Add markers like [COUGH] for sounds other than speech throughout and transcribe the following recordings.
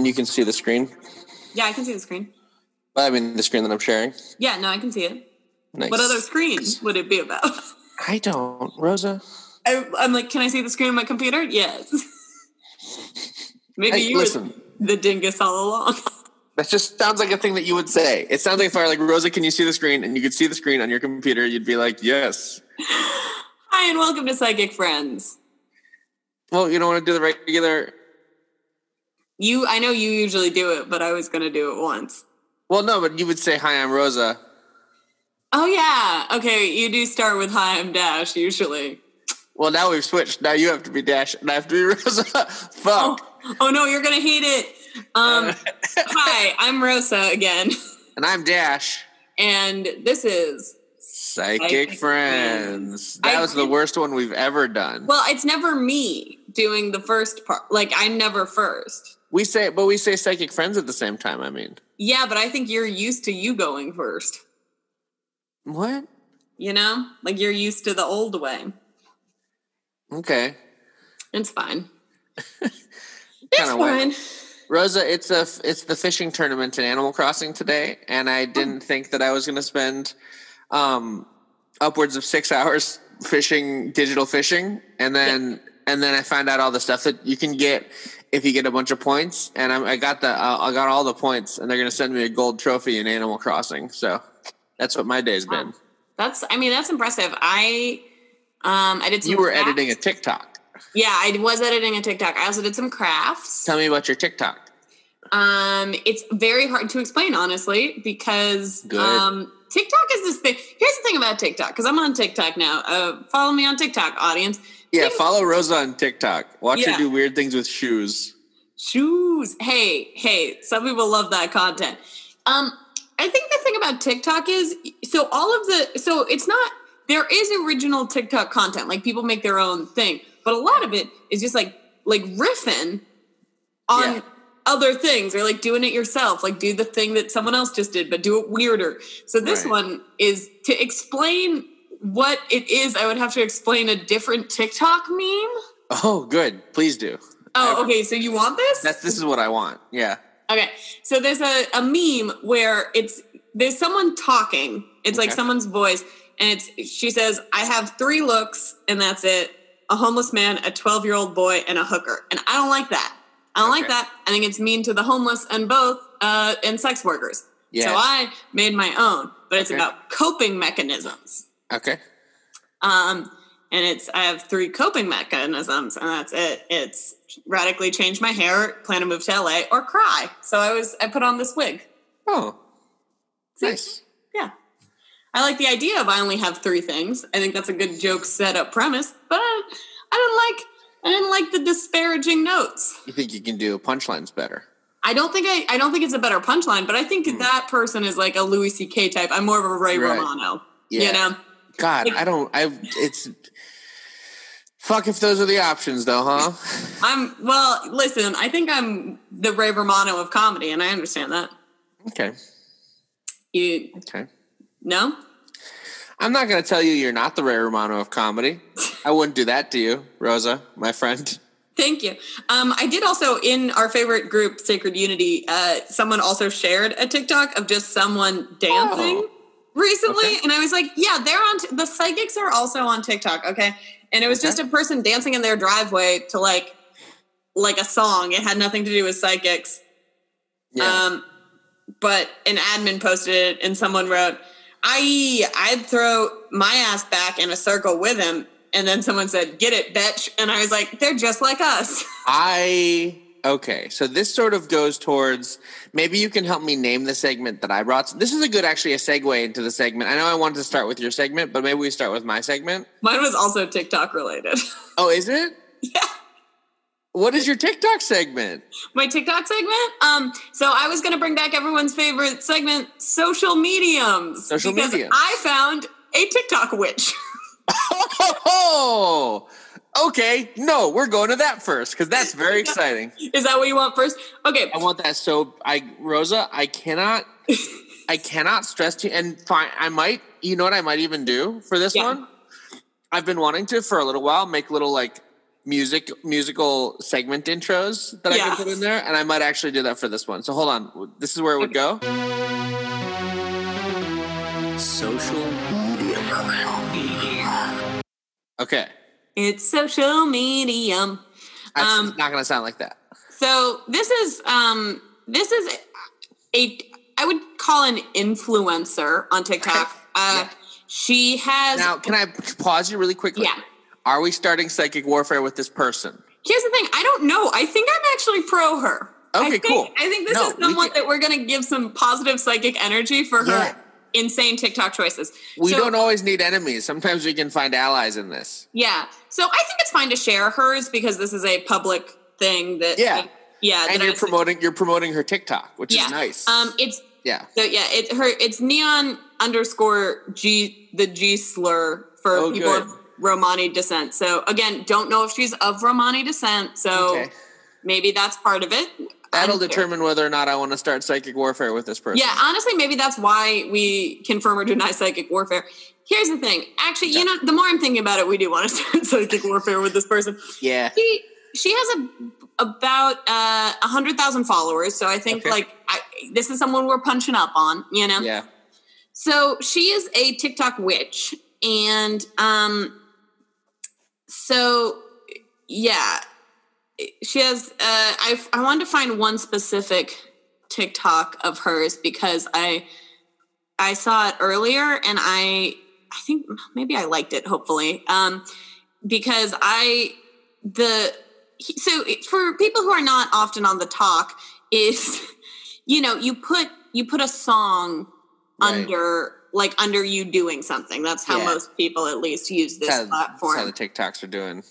And you can see the screen. Yeah, I can see the screen. I mean the screen that I'm sharing. Yeah, no, I can see it. Nice. What other screen would it be about? I don't, Rosa. I, I'm like, can I see the screen on my computer? Yes. Maybe Hey, you listen. were the dingus all along. That just sounds like a thing that you would say. It sounds like if I were like, Rosa, can you see the screen? And you could see the screen on your computer, you'd be like, yes. Hi, and welcome to Psychic Friends. Well, you don't want to do the regular. You, I know you usually do it, but I was going to do it once. Well, no, but you would say, hi, I'm Rosa. Oh yeah, okay. You do start with "Hi, I'm Dash" usually. Well, now we've switched. Now you have to be Dash, and I have to be [LAUGHS] Rosa. Fuck. Oh, oh no, you're gonna hate it. Um, [LAUGHS] hi, I'm Rosa again, And I'm Dash. and this is Psychic, Psychic friends. Friends. That I was the worst one we've ever done. well, it's never me doing the first part. Like I'm never first. We say, but we say psychic friends at the same time. I mean, Yeah, but I think you're used to you going first. what? You know, like you're used to the old way. Okay. It's fine. [LAUGHS] It's fine. Rosa, it's a it's the fishing tournament in Animal Crossing today, and I didn't think that I was going to spend um, upwards of six hours fishing digital fishing, and then and then I found out all the stuff that you can get if you get a bunch of points, and I, I got the uh, I got all the points, and they're going to send me a gold trophy in Animal Crossing. So that's what my day's been. That's. I mean, that's impressive. I. Um, I did. Some You were crafts. editing a TikTok. Yeah, I was editing a TikTok. I also did some crafts. Tell me about your TikTok. Um, it's very hard to explain, honestly, because Good. um, TikTok is this thing. Here's the thing about TikTok, because I'm on TikTok now. Uh, follow me on TikTok, audience. Yeah, follow Rosa on TikTok. Watch Yeah. her do weird things with shoes. shoes. Hey, hey, some people love that content. Um, I think the thing about TikTok is so all of the so it's not there is original TikTok content, like people make their own thing, but a lot of it is just like like riffing on Yeah. other things or like doing it yourself, like do the thing that someone else just did, but do it weirder. So this Right. one is to explain what it is, I would have to explain a different TikTok meme. Oh, good. Please do. Oh, okay. So you want this? That's this is what I want. Yeah. Okay, so there's a, a meme where it's there's someone talking. It's like someone's voice, and it's she says, "I have three looks, and that's it: a homeless man, a 12 year old boy, and a hooker." And I don't like that. I don't like that. I think it's mean to the homeless and both uh, and sex workers. Yeah. So I made my own, but it's Okay. about coping mechanisms. Okay. Um, and it's I have three coping mechanisms, and that's it. It's radically change my hair, plan to move to LA, or cry. So I was I put on this wig. Oh, See? nice. Yeah. I like the idea of I only have three things. I think that's a good joke setup premise, but I, I didn't like I didn't like the disparaging notes. You think you can do punchlines better? I don't think I I don't think it's a better punchline, but I think that person is like a Louis C.K. type. I'm more of a Ray. Right. Romano. Yeah. You know? God, Like- I don't. I. It's. Fuck if those are the options, though, huh? I'm well, listen, I think I'm the Ray Romano of comedy, and I understand that. Okay. You Okay. no? I'm not going to tell you you're not the Ray Romano of comedy. [LAUGHS] I wouldn't do that to you, Rosa, my friend. Thank you. Um, I did also in our favorite group, Sacred Unity. Uh, someone also shared a TikTok of just someone dancing Oh. Recently, Okay. and I was like, "Yeah, they're on. T- the psychics are also on TikTok." Okay, and it was Okay. just a person dancing in their driveway to like, like a song. It had nothing to do with psychics. Yeah. Um, but an admin posted it, and someone wrote, "I I'd throw my ass back in a circle with him." And then someone said, "Get it, bitch!" And I was like, "They're just like us." [LAUGHS] I okay. So this sort of goes towards maybe you can help me name the segment that I brought. This is a good actually a segue into the segment. I know I wanted to start with your segment, but maybe we start with my segment. Mine was also TikTok related. [LAUGHS] Oh, is it? yeah. What is your TikTok segment? My TikTok segment. Um, so I was gonna bring back everyone's favorite segment, social mediums. Social because mediums. I found a TikTok witch. [LAUGHS] [LAUGHS] Oh, okay. No, we're going to that first because that's very [LAUGHS] exciting. Is that what you want first? Okay. I want that so I Rosa, I cannot [LAUGHS] I cannot stress to you and fine I might you know what I might even do for this Yeah. one? I've been wanting to for a little while make little like music musical segment intros that I can put in there, and I might actually do that for this one. So hold on, this is where it would go. Social media. Okay, It's social medium. That's Um, not going to sound like that. So this is um this is a I would call an influencer on TikTok. Uh, Yeah. She has Now, can I pause you really quickly? Yeah. Are we starting psychic warfare with this person? Here's the thing. I don't know. I think I'm actually pro her. I Okay, think, cool. I think this No, is we someone can- that we're going to give some positive psychic energy for Yeah. her insane TikTok choices. We So- don't always need enemies. Sometimes we can find allies in this. Yeah. So I think it's fine to share hers because this is a public thing that. Yeah. Yeah. And you're I- promoting you're promoting her TikTok, which Yeah. is nice. Um. It's yeah. so yeah. It her. It's neon underscore g the g slur for Oh, people good. of Romani descent. So again, don't know if she's of Romani descent. So Okay. maybe that's part of it. That'll determine whether or not I want to start psychic warfare with this person. Yeah, honestly, maybe that's why we confirm or deny psychic warfare. Here's the thing. Actually, you know, the more I'm thinking about it, we do want to [LAUGHS] start psychic warfare with this person. Yeah. She she has a about uh, a hundred thousand followers, so I think Okay. like I, this is someone we're punching up on. You know. Yeah. So she is a TikTok witch, and um, so yeah, she has. Uh, I I wanted to find one specific TikTok of hers because I I saw it earlier, and I I think maybe I liked it. Hopefully, um, because I the so for people who are not often on the talk is [LAUGHS] you know you put you put a song Right. under like under you doing something that's how Yeah. most people at least use this That's how, that's platform how the TikToks are doing.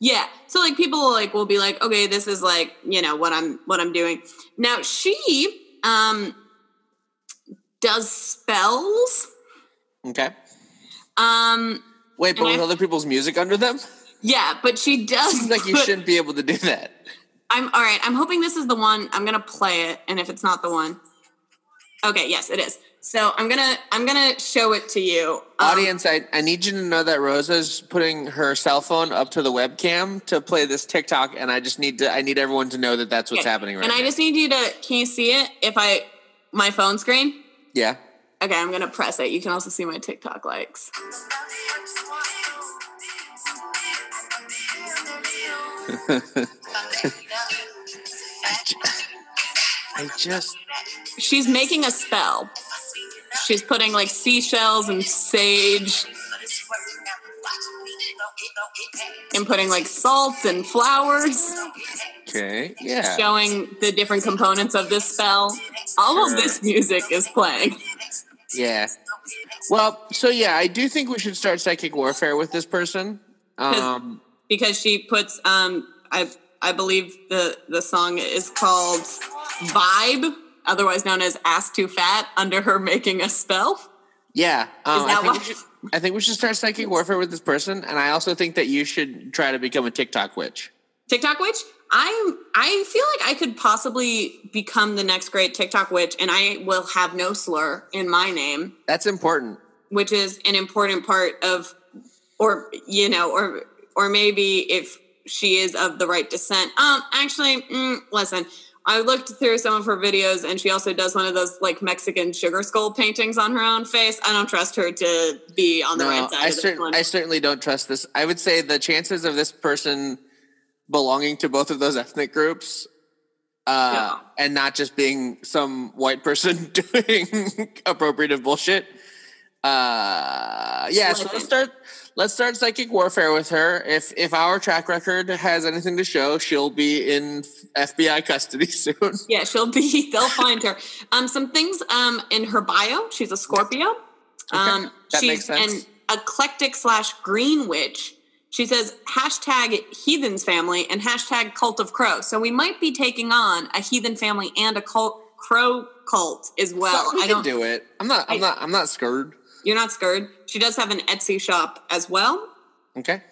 Yeah so like people like will be like okay this is like you know what i'm what i'm doing now she um does spells Okay. um Wait, but with I- other people's music under them? yeah but she does Seems like you put- shouldn't be able to do that. i'm all right i'm hoping this is the one i'm gonna play it and if it's not the one okay yes it is so i'm gonna i'm gonna show it to you Um, Audience, I, I need you to know that Rosa's putting her cell phone up to the webcam to play this TikTok, and I just need to I need everyone to know that that's what's okay. happening right now. and i just need you to can you see it if i my phone screen yeah. okay i'm gonna press it you can also see my tiktok likes [LAUGHS] I just she's making a spell she's putting like seashells and sage and putting like salt and flowers okay. Yeah. showing the different components of this spell all of this music is playing Yeah. Well, so yeah, I do think we should start psychic warfare with this person. Um, because she puts um i i believe the the song is called vibe otherwise known as ass too fat under her making a spell yeah. Um, Is I think why- we should. I think we should start psychic warfare with this person, and I also think that you should try to become a TikTok witch. TikTok witch. I I feel like I could possibly become the next great TikTok witch, and I will have no slur in my name, That's important. which is an important part of, or you know, or or maybe if she is of the right descent. Um, actually, mm, listen. I looked through some of her videos, and she also does one of those like Mexican sugar skull paintings on her own face. I don't trust her to be on the No, right side I, of this cer- one. I certainly don't trust this. I would say the chances of this person belonging to both of those ethnic groups uh, Yeah. and not just being some white person [LAUGHS] doing appropriative bullshit. Uh, yeah, so let's start. Let's start psychic warfare with her. If if our track record has anything to show, she'll be in FBI custody [LAUGHS] soon. Yeah, she'll be. They'll find her. Um, some things um in her bio. She's a Scorpio. Um, that she's makes sense. an eclectic slash green witch. She says hashtag heathens family and hashtag cult of crow. So we might be taking on a heathen family and a cult crow cult as well. we I can don't. do it. I'm not. I'm I- not. I'm not scared. You're not scared. She does have an Etsy shop as well, Okay.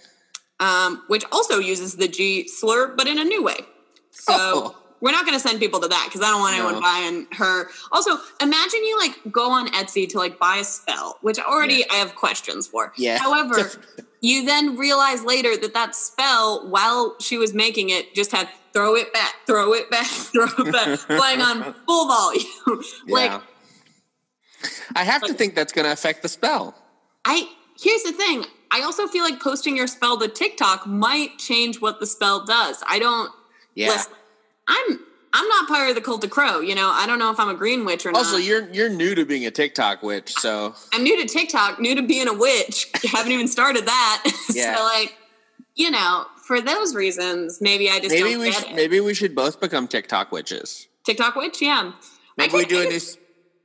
um, which also uses the G slur, but in a new way. So Oh. we're not going to send people to that because I don't want anyone No. buying her. Also, imagine you like go on Etsy to like buy a spell, which already I have questions for. Yeah. However, [LAUGHS] you then realize later that that spell, while she was making it, just had throw it back, throw it back, [LAUGHS] throw it back, playing on [LAUGHS] full volume. like yeah. I have to think that's going to affect the spell. I here's the thing. I also feel like posting your spell to TikTok might change what the spell does. I don't Yeah. listen. I'm I'm not part of the cult of crow. You know, I don't know if I'm a green witch or not. Also, you're you're new to being a TikTok witch, so I'm new to TikTok, new to being a witch. [LAUGHS] haven't even started that. [LAUGHS] Yeah. so like, you know, for those reasons, maybe I just maybe don't we it. maybe we should both become TikTok witches. TikTok witch, yeah. Maybe we do a new.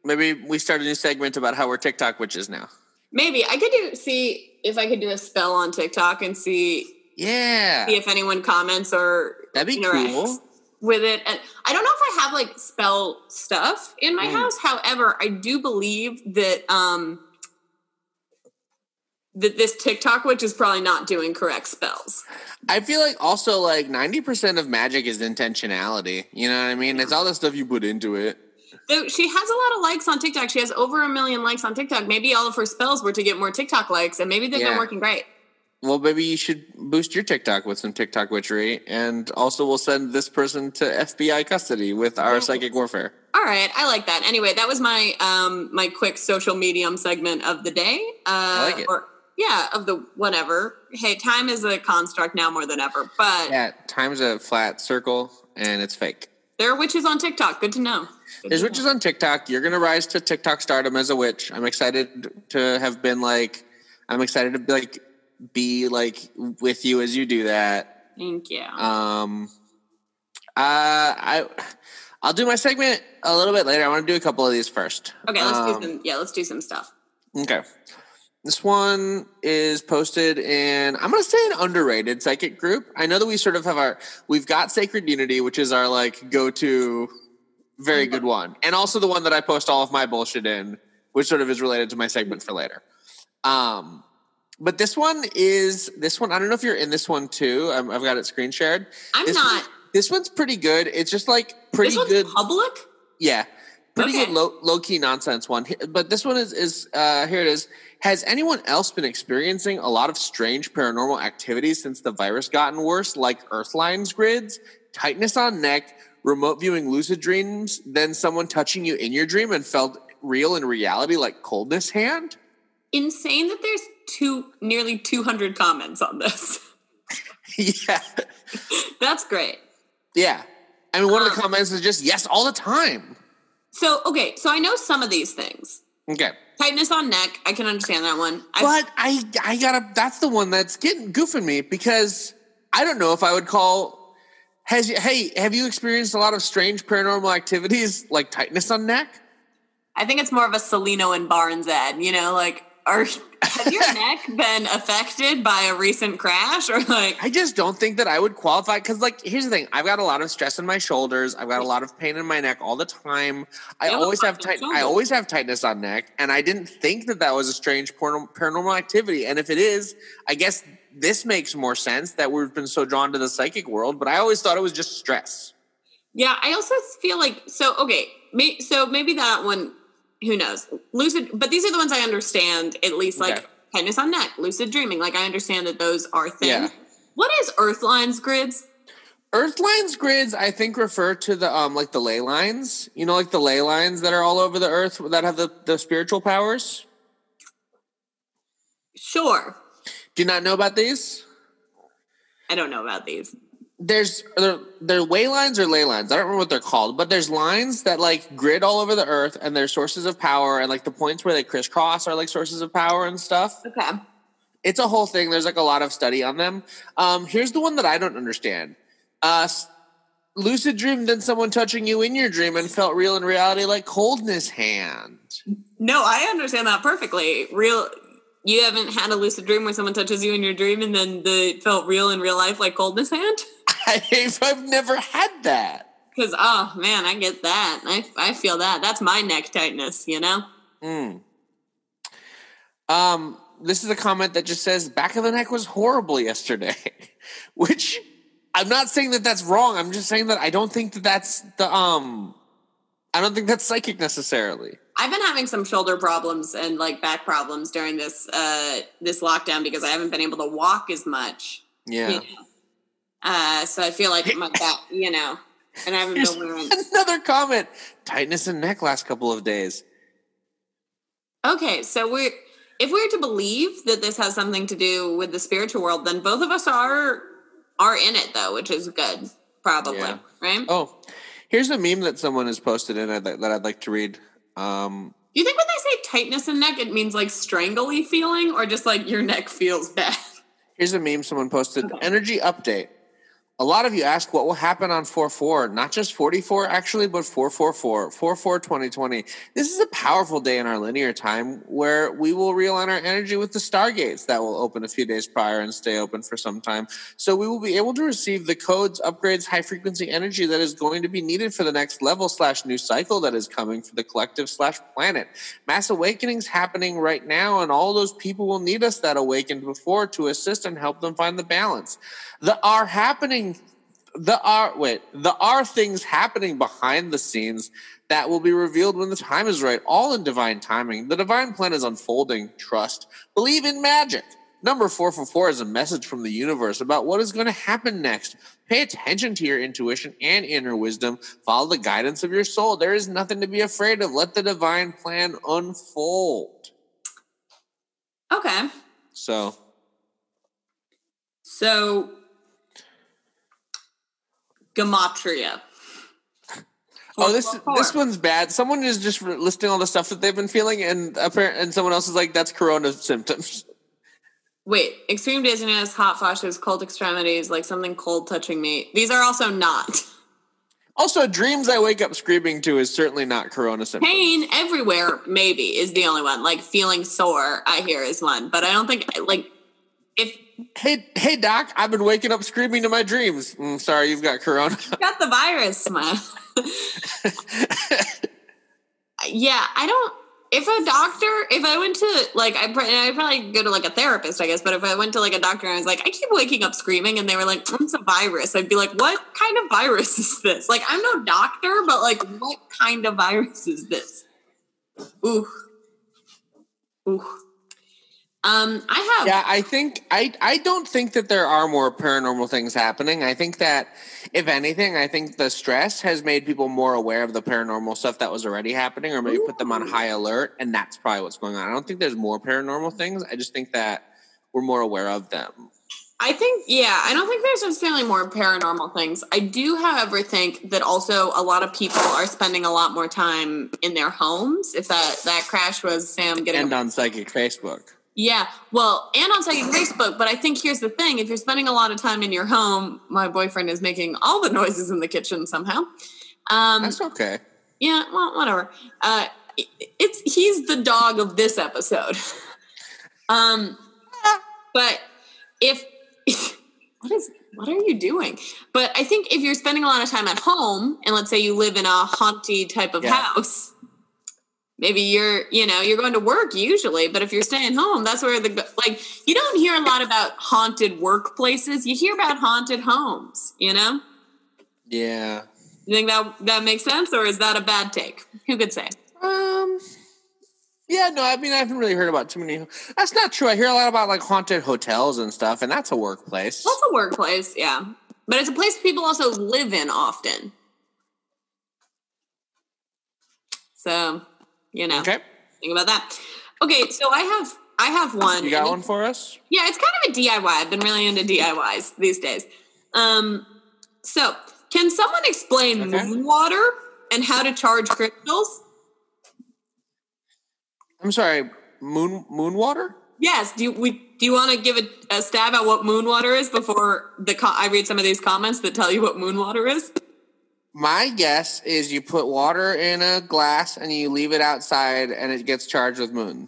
Maybe we start a new segment about how we're TikTok witches now. Maybe I could do see if I could do a spell on TikTok and see Yeah, see if anyone comments or that'd be cool. with it. And I don't know if I have like spell stuff in my Mm. house. However, I do believe that um that this TikTok witch is probably not doing correct spells. I feel like also like ninety percent of magic is intentionality. You know what I mean? It's all the stuff you put into it. Though she has a lot of likes on TikTok. She has over a million likes on TikTok. Maybe all of her spells were to get more TikTok likes, and maybe they've Yeah. been working great. Well, maybe you should boost your TikTok with some TikTok witchery, and also we'll send this person to FBI custody with our psychic warfare. All right, I like that. Anyway, that was my um my quick social medium segment of the day. Uh, like it. Or, yeah, of the whatever. Hey, time is a construct now more than ever, but Yeah, time's a flat circle, and it's fake. there are witches on TikTok. Good to know. There's witches on TikTok. You're gonna rise to TikTok stardom as a witch. I'm excited to have been like. I'm excited to be like be like with you as you do that. Thank you. Um, uh, I I'll do my segment a little bit later. I want to do a couple of these first. okay, let's um, do some. Yeah, let's do some stuff. Okay. This one is posted in I'm gonna say an underrated psychic group. I know that we sort of have our we've got Sacred Unity, which is our like go-to very good one. And also the one that I post all of my bullshit in, which sort of is related to my segment for later. Um but this one is this one. I don't know if you're in this one too. I'm, I've got it screen shared. I'm This not. one- this one's pretty good. It's just like pretty This one's good. public. Yeah, pretty Okay. good low low key nonsense one. But this one is is uh, here it is. Has anyone else been experiencing a lot of strange paranormal activities since the virus gotten worse, like Earthlines grids, tightness on neck, remote viewing lucid dreams, then someone touching you in your dream and felt real in reality like coldness hand? Insane that there's two nearly 200 comments on this. [LAUGHS] yeah, That's great. yeah. I mean, one of the Um, comments is just yes all the time. So okay, so I know some of these things. Okay. Tightness on neck, I can understand that one. I, But I I gotta that's the one that's getting goofing me because I don't know if I would call has you hey, have you experienced a lot of strange paranormal activities like tightness on neck? I think it's more of a Cellino and Barnes ad. You know, like are has your [LAUGHS] neck been affected by a recent crash or like? I just don't think that I would qualify because like here's the thing, I've got a lot of stress in my shoulders, I've got a lot of pain in my neck all the time. I always have tight I always have tightness on neck, and I didn't think that that was a strange paranormal activity. And if it is, I guess this makes more sense that we've been so drawn to the psychic world. But I always thought it was just stress. Yeah, I also feel like so. Okay, may, so maybe that one. Who knows? Lucid, but these are the ones I understand. At least like Okay. tightness on neck, lucid dreaming. Like I understand that those are things. Yeah. What is Earthlines grids? Earthlines grids, I think, refer to the um like the ley lines. You know, like the ley lines that are all over the earth that have the, the spiritual powers. Sure, Do you not know about these? I don't know about these. There's they're, they're way lines or ley lines. I don't remember what they're called, but there's lines that like grid all over the earth, and they're sources of power, and like the points where they crisscross are like sources of power and stuff. Okay. It's a whole thing. There's like a lot of study on them. Um, here's the one that I don't understand. Uh, lucid dream, then someone touching you in your dream and felt real in reality like coldness hand. No, I understand that perfectly. Real, you haven't had a lucid dream where someone touches you in your dream and then the it felt real in real life like coldness hand. [LAUGHS] I've, I've never had that. Because oh man, I get that. I I feel that. That's my neck tightness. You know. Mm. Um, this is a comment that just says back of the neck was horrible yesterday, [LAUGHS] which I'm not saying that that's wrong. I'm just saying that I don't think that that's the um, I don't think that's psychic necessarily. I've been having some shoulder problems and like back problems during this uh this lockdown because I haven't been able to walk as much. Yeah. You know? Uh, so I feel like my [LAUGHS] back, you know, and I haven't Here's been wearing. [LAUGHS] another comment. Tightness in neck last couple of days. Okay, so we're if we're to believe that this has something to do with the spiritual world, then both of us are are in it though, which is good, probably, Yeah. right? Oh, here's a meme that someone has posted in that, that I'd like to read. Um, Do you think when they say tightness in neck, it means like strangly feeling, or just like your neck feels bad? here's a meme someone posted. Okay. Energy update. A lot of you ask what will happen on 4 4, not just 44 actually, but 444, 4 4 2020. This is a powerful day in our linear time where we will realign our energy with the stargates that will open a few days prior and stay open for some time. So we will be able to receive the codes, upgrades, high frequency energy that is going to be needed for the next level slash new cycle that is coming for the collective slash planet. Mass awakenings happening right now, and all those people will need us that awakened before to assist and help them find the balance. The are happening the are wait the are things happening behind the scenes that will be revealed when the time is right all in divine timing. The divine plan is unfolding. Trust believe in magic. Number 444 is a message from the universe about what is going to happen next. Pay attention to your intuition and inner wisdom. Follow the guidance of your soul. There is nothing to be afraid of. Let the divine plan unfold. Okay, so. So gematria. Oh, this this one's bad. Someone is just listing all the stuff that they've been feeling, and apparent, and someone else is like, "That's corona symptoms." Wait, extreme dizziness, hot flashes, cold extremities, like something cold touching me. These are also not. Also, dreams I wake up screaming to is certainly not corona symptoms. Pain everywhere, maybe, is the only one. Like feeling sore, I hear is one. But I don't think, like, if Hey, hey, doc, I've been waking up screaming to my dreams. Mm, sorry, you've got corona. you got the virus, man. [LAUGHS] yeah, I don't. If a doctor, if I went to like, I I probably go to like a therapist, I guess. But if I went to like a doctor and I was like, I keep waking up screaming, and they were like, "It's a virus," I'd be like, "What kind of virus is this?" Like, I'm no doctor, but like, what kind of virus is this? Ooh, ooh. Um, I have. yeah, I think I I don't think that there are more paranormal things happening. I think that if anything, I think the stress has made people more aware of the paranormal stuff that was already happening, or maybe put them on high alert, and that's probably what's going on. I don't think there's more paranormal things. I just think that we're more aware of them. I think, yeah, I don't think there's necessarily more paranormal things. I do, however, think that also a lot of people are spending a lot more time in their homes. If that that crash was Sam getting, And on psychic Facebook. Yeah, well, and on psychic Facebook. But I think here's the thing: if you're spending a lot of time in your home, my boyfriend is making all the noises in the kitchen somehow. Um, That's okay. yeah, well, whatever. Uh, it's he's the dog of this episode. [LAUGHS] um, but if [LAUGHS] what is what are you doing? But I think if you're spending a lot of time at home, and let's say you live in a haunted type of Yeah. house, maybe you're you know you're going to work usually. But if you're staying home, that's where the like you don't hear a lot about haunted workplaces. You hear about haunted homes. You know. Yeah. You think that that makes sense, or is that a bad take? Who could say? Um. Yeah, no, I mean, I haven't really heard about too many. That's not true. I hear a lot about like haunted hotels and stuff, and that's a workplace. That's a workplace, yeah, but it's a place people also live in often. So, you know, Okay, think about that. Okay, so I have I have one. you got one for us? Yeah, it's kind of a DIY. I've been really into DIYs these days. Um, so can someone explain Okay. moon water and how to charge crystals? I'm sorry, moon moon water. Yes. Do you, we do you want to give a, a stab at what moon water is before the co- I read some of these comments that tell you what moon water is? My guess is you put water in a glass and you leave it outside, and it gets charged with moon.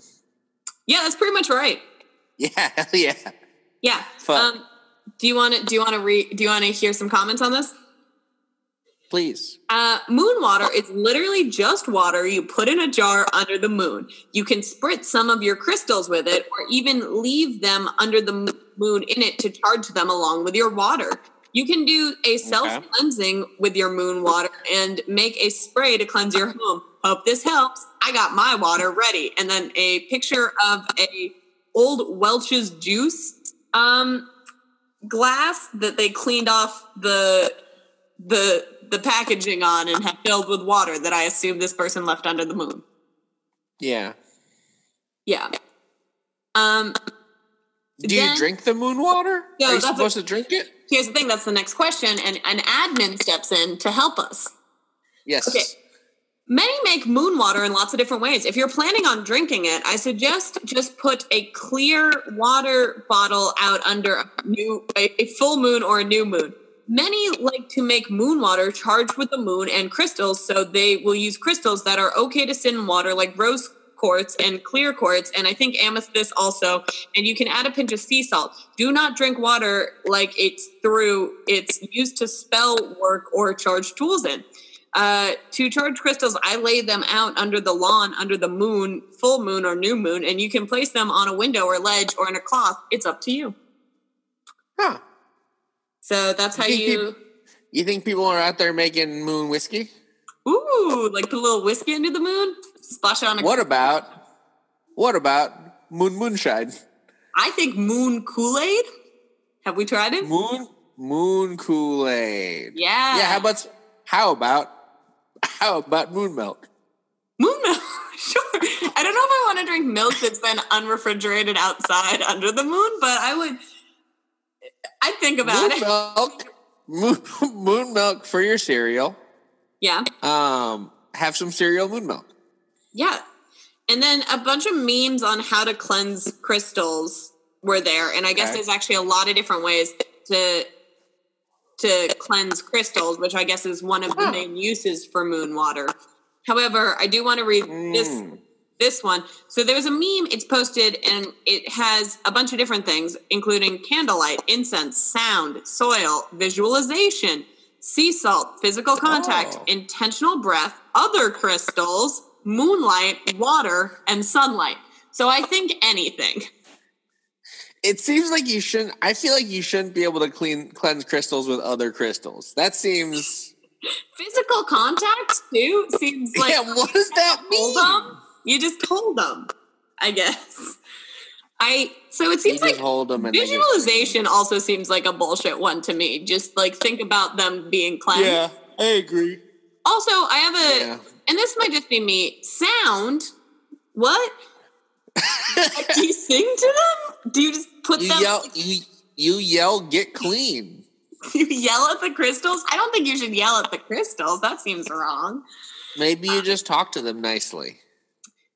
Yeah, that's pretty much right. [LAUGHS] Yeah, yeah. Yeah. Fuck. Um, do you want to do you want to re do you want to hear some comments on this? Please. Uh, moon water is literally just water you put in a jar under the moon. You can spritz some of your crystals with it, or even leave them under the moon in it to charge them along with your water. You can do a self cleansing with your moon water and make a spray to cleanse your home. Hope this helps. I got my water ready. And then a picture of a old Welch's juice um, glass that they cleaned off the the the packaging on and had filled with water that I assume this person left under the moon. Yeah. Yeah. Um, Do you Then- drink the moon water? No, Are you that's a- supposed to drink it? Here's the thing. That's the next question, and an admin steps in to help us. Yes. Okay. Many make moon water in lots of different ways. If you're planning on drinking it, I suggest just put a clear water bottle out under a new a, a full moon or a new moon. Many like to make moon water charged with the moon and crystals, so they will use crystals that are okay to sit in water, like rose quartz and clear quartz, and I think amethyst also. And you can add a pinch of sea salt. Do not drink water like it's through. It's used to spell work or charge tools in. Uh, to charge crystals, I lay them out under the lawn, under the moon, full moon or new moon, and you can place them on a window or ledge or in a cloth. It's up to you. Huh. So that's how You think you. You think people are out there making moon whiskey? Ooh, like put a little whiskey into the moon, splash it on a. What about what about moon moonshine? I think moon Kool Aid. Have we tried it? Moon moon Kool-Aid. Yeah. Yeah, how about how about how about moon milk? moon milk? [LAUGHS] sure. I don't know if I want to drink milk that's been unrefrigerated outside under the moon, but I would. I'd think about moon it. milk. Moon, moon milk for your cereal. Yeah. Um, have some cereal moon milk. Yeah. And then a bunch of memes on how to cleanse crystals were there. And I guess Okay. there's actually a lot of different ways to to cleanse crystals, which I guess is one of the main uses for moon water. However, I do want to read this Mm. this one. So there's a meme, it's posted and it has a bunch of different things, including candlelight, incense, sound, soil, visualization, sea salt, physical contact, Oh. intentional breath, other crystals, moonlight, water, and sunlight. So I think anything. It seems like you shouldn't. I feel like you shouldn't be able to clean cleanse crystals with other crystals. That seems. [LAUGHS] Physical contact too seems [LAUGHS] like yeah, what does that mean? them. You just hold them, I guess. I so it seems like hold them Visualization also seems like a bullshit one to me. Just like think about them being cleansed. Yeah, I agree. Also, I have a, Yeah. And this might just be me. Sound. What? Do you sing to them? Do you just put You them? yell. You you yell. Get clean. [LAUGHS] You yell at the crystals? I don't think you should yell at the crystals. That seems wrong. Maybe you um, just talk to them nicely.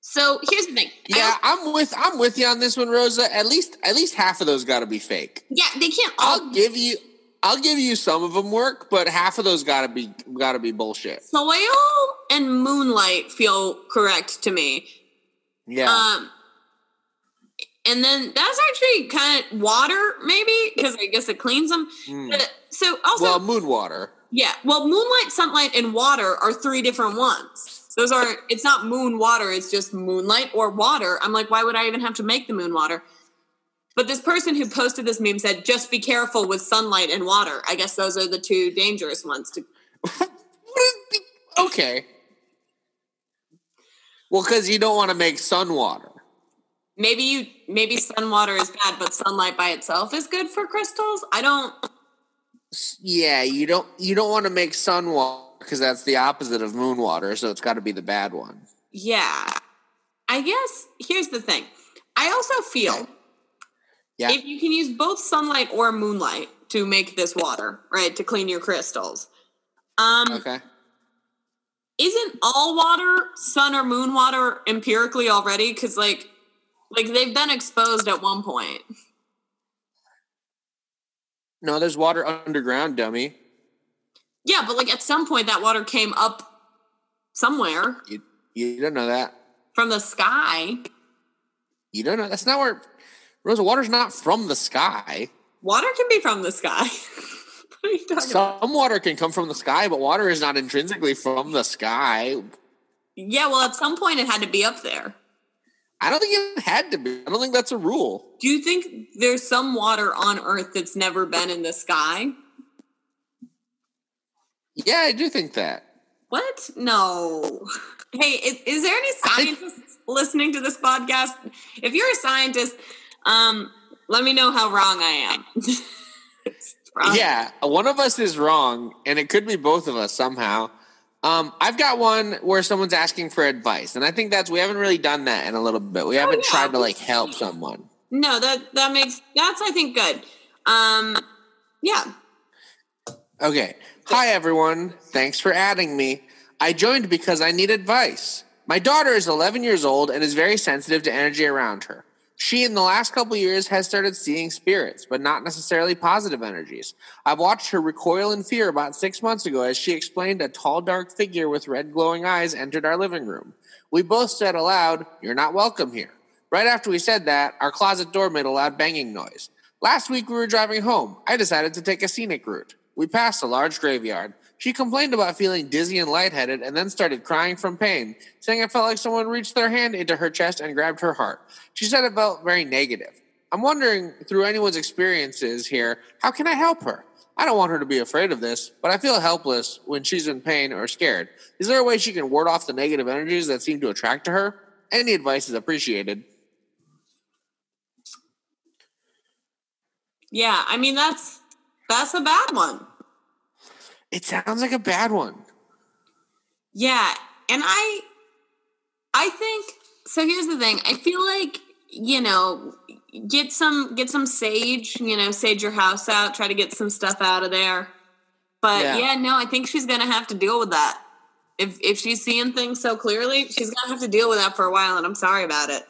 So here's the thing. Yeah, I'm with I'm with you on this one, Rosa. At least at least half of those got to be fake. yeah, they can't all. I'll give you I'll give you some of them work, but half of those got to be got to be bullshit. Soil and moonlight feel correct to me. Yeah. Um, and then that's actually kind of water, maybe because I guess it cleans them. Mm. But- so also, well, moon water. yeah. Well, moonlight, sunlight, and water are three different ones. Those are. It's not moon water. It's just moonlight or water. I'm like, why would I even have to make the moon water? But this person who posted this meme said, just be careful with sunlight and water. I guess those are the two dangerous ones to [LAUGHS] okay. Well, because you don't want to make sun water. maybe you maybe sun water is bad but sunlight by itself is good for crystals i don't Yeah, you don't you don't want to make sun water because that's the opposite of moon water, so it's got to be the bad one. yeah i guess here's the thing i also feel Yeah. if you can use both sunlight or moonlight to make this water right to clean your crystals um Okay. isn't all water sun or moon water empirically already because like like they've been exposed at one point No, there's water underground, dummy. yeah but like at some point that water came up somewhere You you don't know that. from the sky You don't know. That's not where Rosa. Water's not from the sky. water can be from the sky [LAUGHS] what are you talking about Some water can come from the sky, but water is not intrinsically from the sky. yeah well at some point it had to be up there I don't think it had to be. I don't think that's a rule. do you think there's some water on earth that's never been in the sky Yeah, I do think that. what no Hey, is, is there any scientists listening to this podcast? If you're a scientist, um, let me know how wrong I am. [LAUGHS] Wrong. Yeah, one of us is wrong, and it could be both of us somehow. Um, I've got one where someone's asking for advice, and I think that's we haven't really done that in a little bit. We haven't yeah. tried to like help someone. No, that that makes that's I think good. Um, yeah. Okay. Hi everyone. Thanks for adding me. I joined because I need advice. My daughter is 11 years old and is very sensitive to energy around her. She, in the last couple years, has started seeing spirits, but not necessarily positive energies. I've watched her recoil in fear about six months ago as she explained a tall, dark figure with red glowing eyes entered our living room. We both said aloud, You're not welcome here. Right after we said that, our closet door made a loud banging noise. Last week we were driving home. I decided to take a scenic route. We passed a large graveyard. She complained about feeling dizzy and lightheaded and then started crying from pain, saying it felt like someone reached their hand into her chest and grabbed her heart. She said it felt very negative. I'm wondering, through anyone's experiences here, how can I help her? I don't want her to be afraid of this, but I feel helpless when she's in pain or scared. Is there a way she can ward off the negative energies that seem to attract to her? Any advice is appreciated. Yeah, I mean that's that's a bad one. It sounds like a bad one. Yeah, and I I think so here's the thing. I feel like, you know, get some get some sage, you know, sage your house out, try to get some stuff out of there. But Yeah. yeah, no, I think she's going to have to deal with that. If if she's seeing things so clearly, she's going to have to deal with that for a while and I'm sorry about it.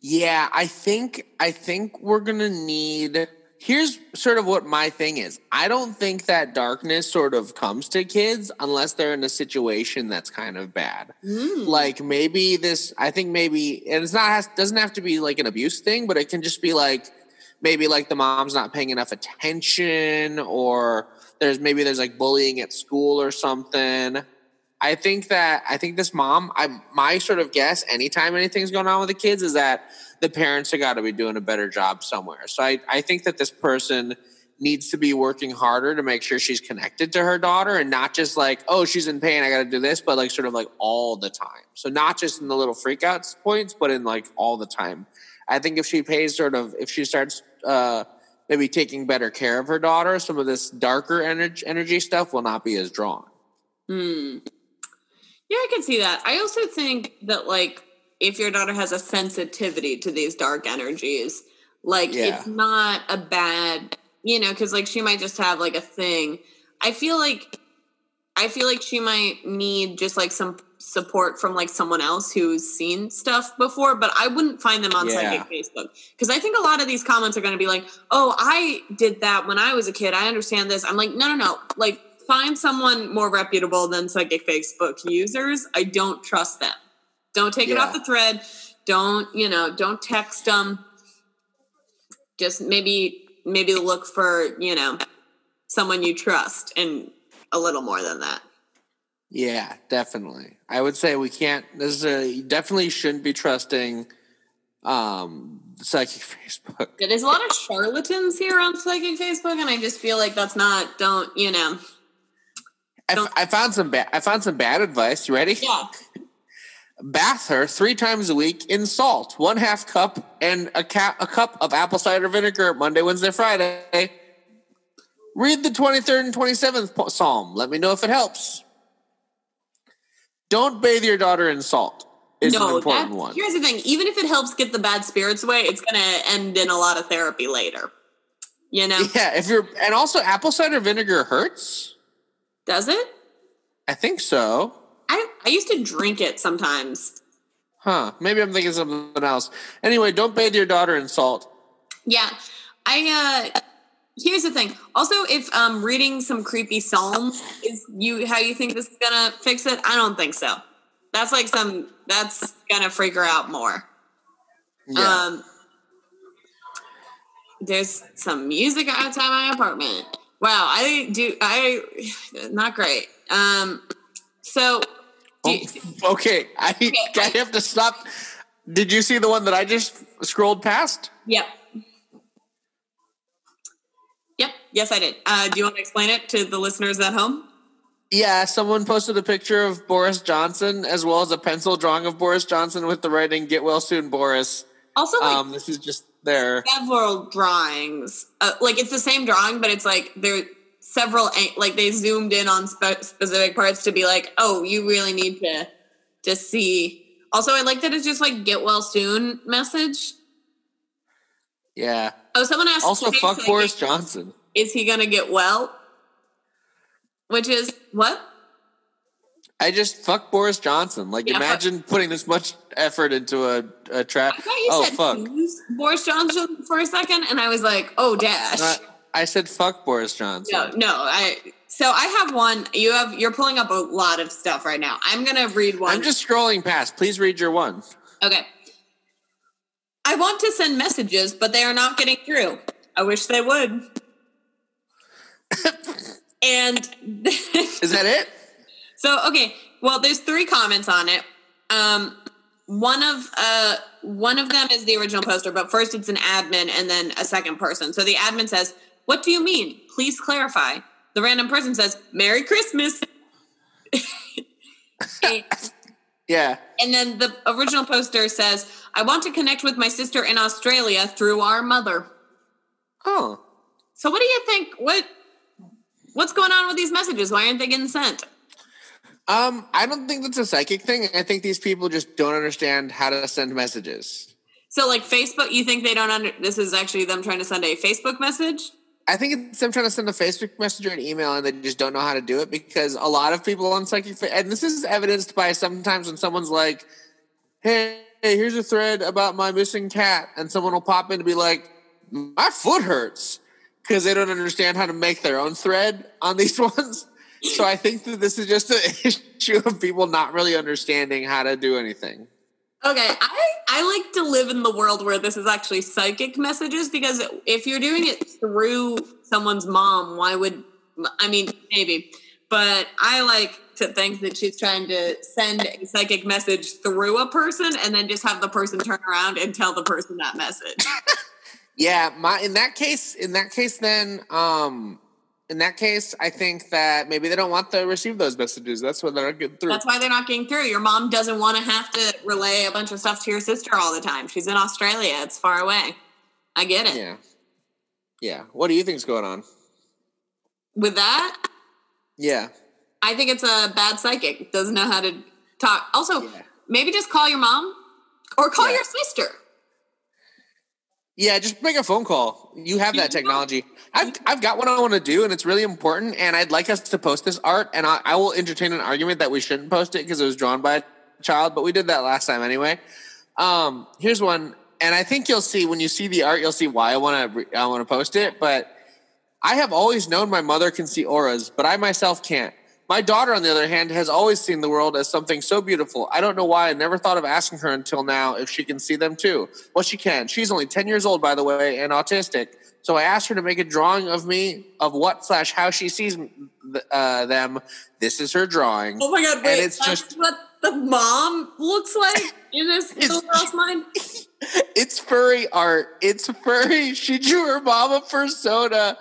Yeah, I think I think we're gonna need. Here's sort of what my thing is. I don't think that darkness sort of comes to kids unless they're in a situation that's kind of bad. Mm. Like maybe this. I think maybe, and it's not has, doesn't have to be like an abuse thing, but it can just be like maybe like the mom's not paying enough attention, or there's maybe there's like bullying at school or something. I think that I think this mom, I my sort of guess, anytime anything's going on with the kids, is that the parents have got to be doing a better job somewhere. So I, I think that this person needs to be working harder to make sure she's connected to her daughter and not just like, oh, she's in pain, I got to do this, but like sort of like all the time. So not just in the little freakouts points, but in like all the time. I think if she pays sort of, if she starts uh, maybe taking better care of her daughter, some of this darker energy, energy stuff will not be as drawn. Hmm. Yeah, I can see that. I also think that like if your daughter has a sensitivity to these dark energies, like Yeah. it's not a bad, you know, because like she might just have like a thing. I feel like I feel like she might need just like some support from like someone else who's seen stuff before, but I wouldn't find them on Yeah. psychic Facebook because I think a lot of these comments are going to be like, "Oh, I did that when I was a kid. I understand this." I'm like, "No, no, no. Like find someone more reputable than psychic Facebook users. I don't trust them. Don't take it off the thread. Don't, you know, don't text them. Just maybe maybe look for, you know, someone you trust and a little more than that. Yeah, definitely. I would say we can't. This is a definitely shouldn't be trusting um psychic [LAUGHS] Facebook. Yeah, There's a lot of charlatans here on psychic Facebook, and I just feel like that's not. Don't you know? I, found some bad. I found some bad advice. You ready? Yeah. Bath her three times a week in salt, one half cup, and a cap a cup of apple cider vinegar Monday, Wednesday, Friday. Read the twenty third and twenty seventh psalm. Let me know if it helps. Don't bathe your daughter in salt. Is an important one. Here's the thing: even if it helps get the bad spirits away, it's going to end in a lot of therapy later. You know? Yeah, if you're and also apple cider vinegar hurts. Does it? I think so. I I used to drink it sometimes. Huh. Maybe I'm thinking something else. Anyway, don't bathe your daughter in salt. Yeah. I uh here's the thing. Also, if um reading some creepy psalms is you how you think this is gonna fix it, I don't think so. That's like some that's gonna freak her out more. Yeah. Um there's some music outside my apartment. Wow, I do I not great. Um so Oh, okay, I, [LAUGHS] I have to stop. Did you see the one that I just scrolled past? Yep. Yep. Yes, I did. Uh, do you want to explain it to the listeners at home? Yeah, someone posted a picture of Boris Johnson as well as a pencil drawing of Boris Johnson with the writing "Get well soon, Boris." Also, like Um, this is just there. several drawings. Uh, like it's the same drawing, but it's like there several like they zoomed in on spe- specific parts to be like, oh, you really need to to see. Also, I like that it's just like "get well soon" message. Yeah. Oh, someone asked. Also, fuck Boris Johnson. Is he gonna get well? Which is what? I just fuck Boris Johnson. Like, Yeah, fuck- imagine putting this much effort into a, a trap. I thought you Oh said fuck! Boris Johnson for a second, and I was like, oh, dash. Uh, I said fuck Boris Johnson. No, no. I so I have one. You have you're pulling up a lot of stuff right now. I'm gonna read one. I'm just scrolling past. Please read your one. okay. I want to send messages, but they are not getting through. I wish they would. [LAUGHS] and [LAUGHS] Is that it? So okay, well, there's three comments on it. Um, one of uh one of them is the original poster, but first it's an admin and then a second person. So the admin says, "What do you mean? Please clarify." The random person says, "Merry Christmas." [LAUGHS] and, Yeah. and then the original poster says, "I want to connect with my sister in Australia through our mother." Oh. So what do you think? What what's going on with these messages? Why aren't they getting sent? Um, I don't think that's a psychic thing. I think these people just don't understand how to send messages. So like Facebook, you think they don't under this is actually them trying to send a Facebook message? I think it's them trying to send a Facebook message or an email and they just don't know how to do it because a lot of people on psychic, and this is evidenced by sometimes when someone's like, hey, hey, here's a thread about my missing cat. And someone will pop in to be like, my foot hurts because they don't understand how to make their own thread on these [LAUGHS] ones. So I think that this is just an [LAUGHS] issue of people not really understanding how to do anything. Okay, I I like to live in the world where this is actually psychic messages because if you're doing it through someone's mom, why would I mean maybe, but I like to think that she's trying to send a psychic message through a person and then just have the person turn around and tell the person that message. [LAUGHS] Yeah, my in that case, in that case, then, um, in that case, I think that maybe they don't want to receive those messages. That's what they're not getting through. That's why they're not getting through. Your mom doesn't want to have to relay a bunch of stuff to your sister all the time. She's in Australia. It's far away. I get it. yeah, yeah. What do you think's going on? With that, Yeah, I think it's a bad psychic. Doesn't know how to talk. Also, Yeah. maybe just call your mom or call Yeah. your sister. Yeah. Just make a phone call. You have that technology. I've I've got what I want to do, and it's really important. And I'd like us to post this art, and I, I will entertain an argument that we shouldn't post it because it was drawn by a child, but we did that last time anyway. Um, here's one, and I think you'll see when you see the art, you'll see why I want to I want to post it. But I have always known my mother can see auras, but I myself can't. My daughter, on the other hand, has always seen the world as something so beautiful. I don't know why I never thought of asking her until now if she can see them too. Well, she can. She's only 10 years old, by the way, and autistic. So I asked her to make a drawing of me of what slash how she sees uh, them. This is her drawing. Oh my god! And Wait, it's that's just- what the mom looks like in this [LAUGHS] little girl's mind. [LAUGHS] it's furry art. It's furry. She drew her mom a persona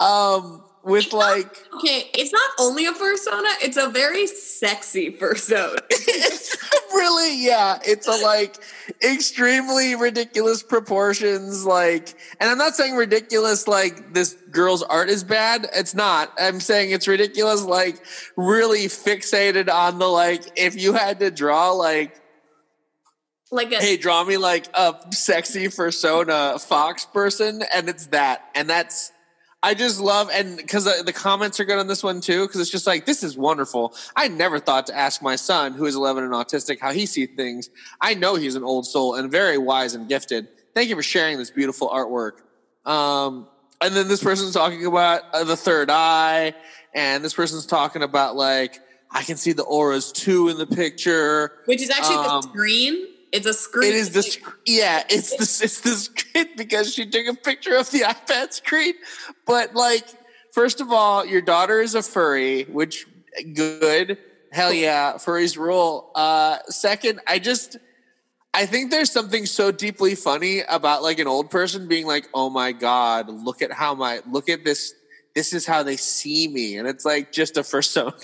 um, with like Okay, it's not only a fursona; it's a very sexy fursona. it's [LAUGHS] [LAUGHS] really yeah it's a like extremely ridiculous proportions like and i'm not saying ridiculous like this girl's art is bad it's not i'm saying it's ridiculous like really fixated on the like if you had to draw like like a hey draw me like a sexy persona fox person and it's that and that's I just love and because the, the comments are good on this one too because it's just like this is wonderful. I never thought to ask my son who is 11 and autistic how he sees things. I know he's an old soul and very wise and gifted. Thank you for sharing this beautiful artwork. Um, and then this person's talking about uh, the third eye, and this person's talking about like I can see the auras too in the picture. which is actually the um, screen. It's a screen. It is the sc- yeah, it's the [LAUGHS] it's the screen because she took a picture of the [LAUGHS] iPad screen. But like, first of all, your daughter is a furry, which good, hell yeah, furries rule. Uh, second, I just I think there's something so deeply funny about like an old person being like, "Oh my god, look at how my look at this. This is how they see me," and it's like just a persona.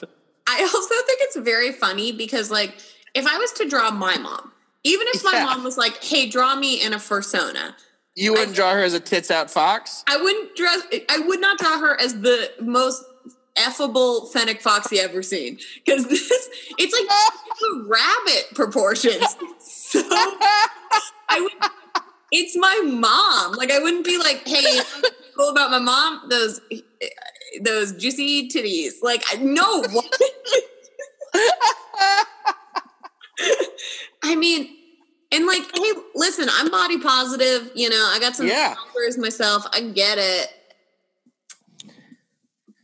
I also think it's very funny because, like, if I was to draw my mom, even if my Yeah. mom was like, "Hey, draw me in a fursona," You wouldn't draw her as a tits out fox? I wouldn't dress. I would not draw her as the most effable fennec fox you ever seen because this it's like [LAUGHS] rabbit proportions. So I would. It's my mom. Like I wouldn't be like, "Hey, you know what's cool about my mom? Those those juicy titties." Like I- no. [LAUGHS] I mean, and like, hey, listen, I'm body positive. You know, I got some Yeah. myself. I get it.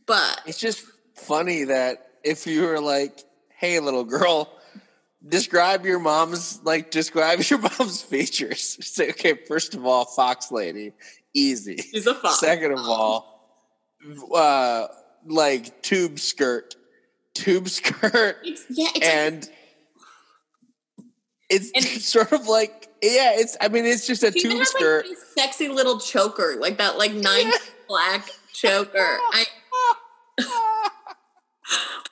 But It's just funny that if you were like, "Hey, little girl, describe your mom's like describe [LAUGHS] your mom's features." Say, okay, first of all, fox lady, easy. she's a fox. Second of all, uh, like tube skirt, tube [LAUGHS] skirt, It's, yeah, it's like, and it's And- [LAUGHS] sort of like yeah, it's. I mean, it's just a she tube has like skirt. this sexy little choker, like that, like nine [LAUGHS] black choker. I, [LAUGHS]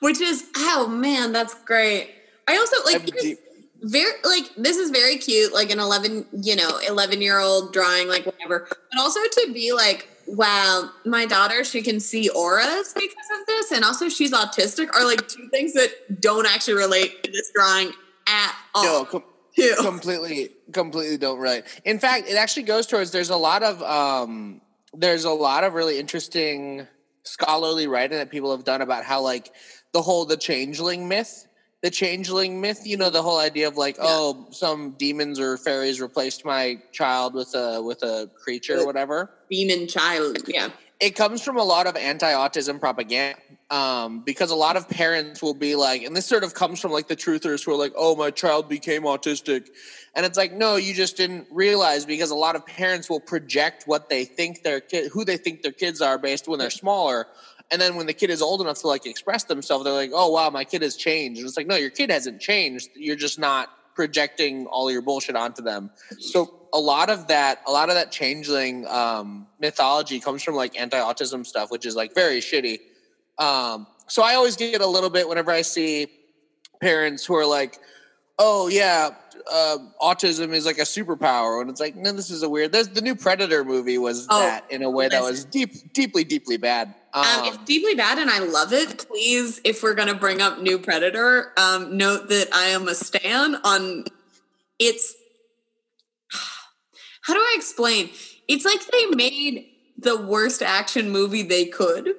which is oh man, that's great. I also like I'm it is deep- very like this is very cute, like an eleven, you know, eleven year old drawing, like whatever. But also to be like, wow, my daughter, she can see auras because of this, and also she's autistic are like two things that don't actually relate to this drawing at all. no, com- [LAUGHS] completely completely don't relate in fact it actually goes towards there's a lot of um there's a lot of really interesting scholarly writing that people have done about how like the whole the changeling myth the changeling myth you know the whole idea of like Yeah. oh some demons or fairies replaced my child with a with a creature or whatever demon child. Yeah. It comes from a lot of anti-autism propaganda um, because a lot of parents will be like and this sort of comes from like the truthers who are like oh my child became autistic. And it's like no you just didn't realize because a lot of parents will project what they think their kid who they think their kids are based when they're smaller. And then when the kid is old enough to like express themselves they're like oh wow my kid has changed. And it's like no your kid hasn't changed. You're just not projecting all your bullshit onto them. So a lot of that a lot of that changeling um, mythology comes from like anti-autism stuff which is like very shitty um, so i always get a little bit whenever i see parents who are like oh yeah uh, autism is like a superpower and it's like no this is a weird there's the new predator movie was Oh, that in a way that was deep deeply deeply bad Um, um, it's deeply bad and I love it. Please, if we're going to bring up New Predator, um, note that I am a stan on it's. How do I explain? It's like they made the worst action movie they could.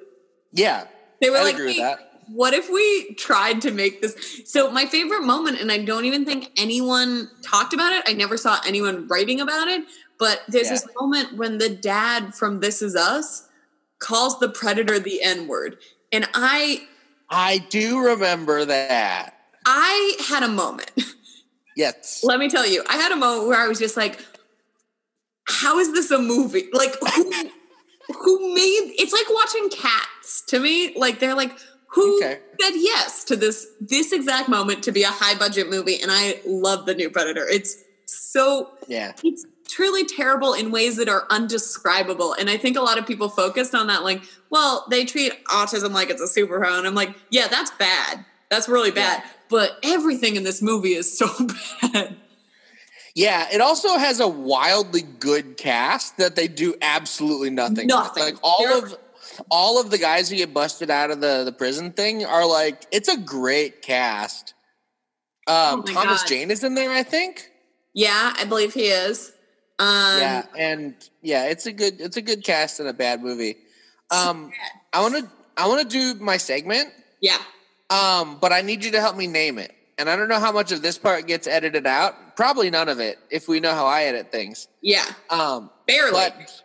yeah They were I like, "Hey, what if we tried to make this? So, my favorite moment, and I don't even think anyone talked about it, I never saw anyone writing about it, but there's Yeah. this moment when the dad from This Is Us calls the predator the N word. And I i do remember that I had a moment. yes Let me tell you, I had a moment where I was just like, how is this a movie? Like who [LAUGHS] who made it's like watching cats to me. Like they're like, who Okay. said yes to this this exact moment to be a high budget movie? And I love the new Predator. It's so yeah it's truly terrible in ways that are undescribable. And I think a lot of people focused on that, like, well, they treat autism like it's a superhero. And I'm like, yeah, that's bad. That's really bad. But everything in this movie is so [LAUGHS] bad. Yeah, it also has a wildly good cast that they do absolutely nothing. with. Nothing. Like all They're- of all of the guys who get busted out of the, the prison thing are like it's a great cast. Um, Oh Thomas God. Jane is in there, I think. Yeah, I believe he is. Um, yeah, and yeah, it's a good it's a good cast in a bad movie. Um, I want to I want to do my segment, Yeah. um, but I need you to help me name it. And I don't know how much of this part gets edited out. Probably none of it, if we know how I edit things. Yeah. Um, Barely. but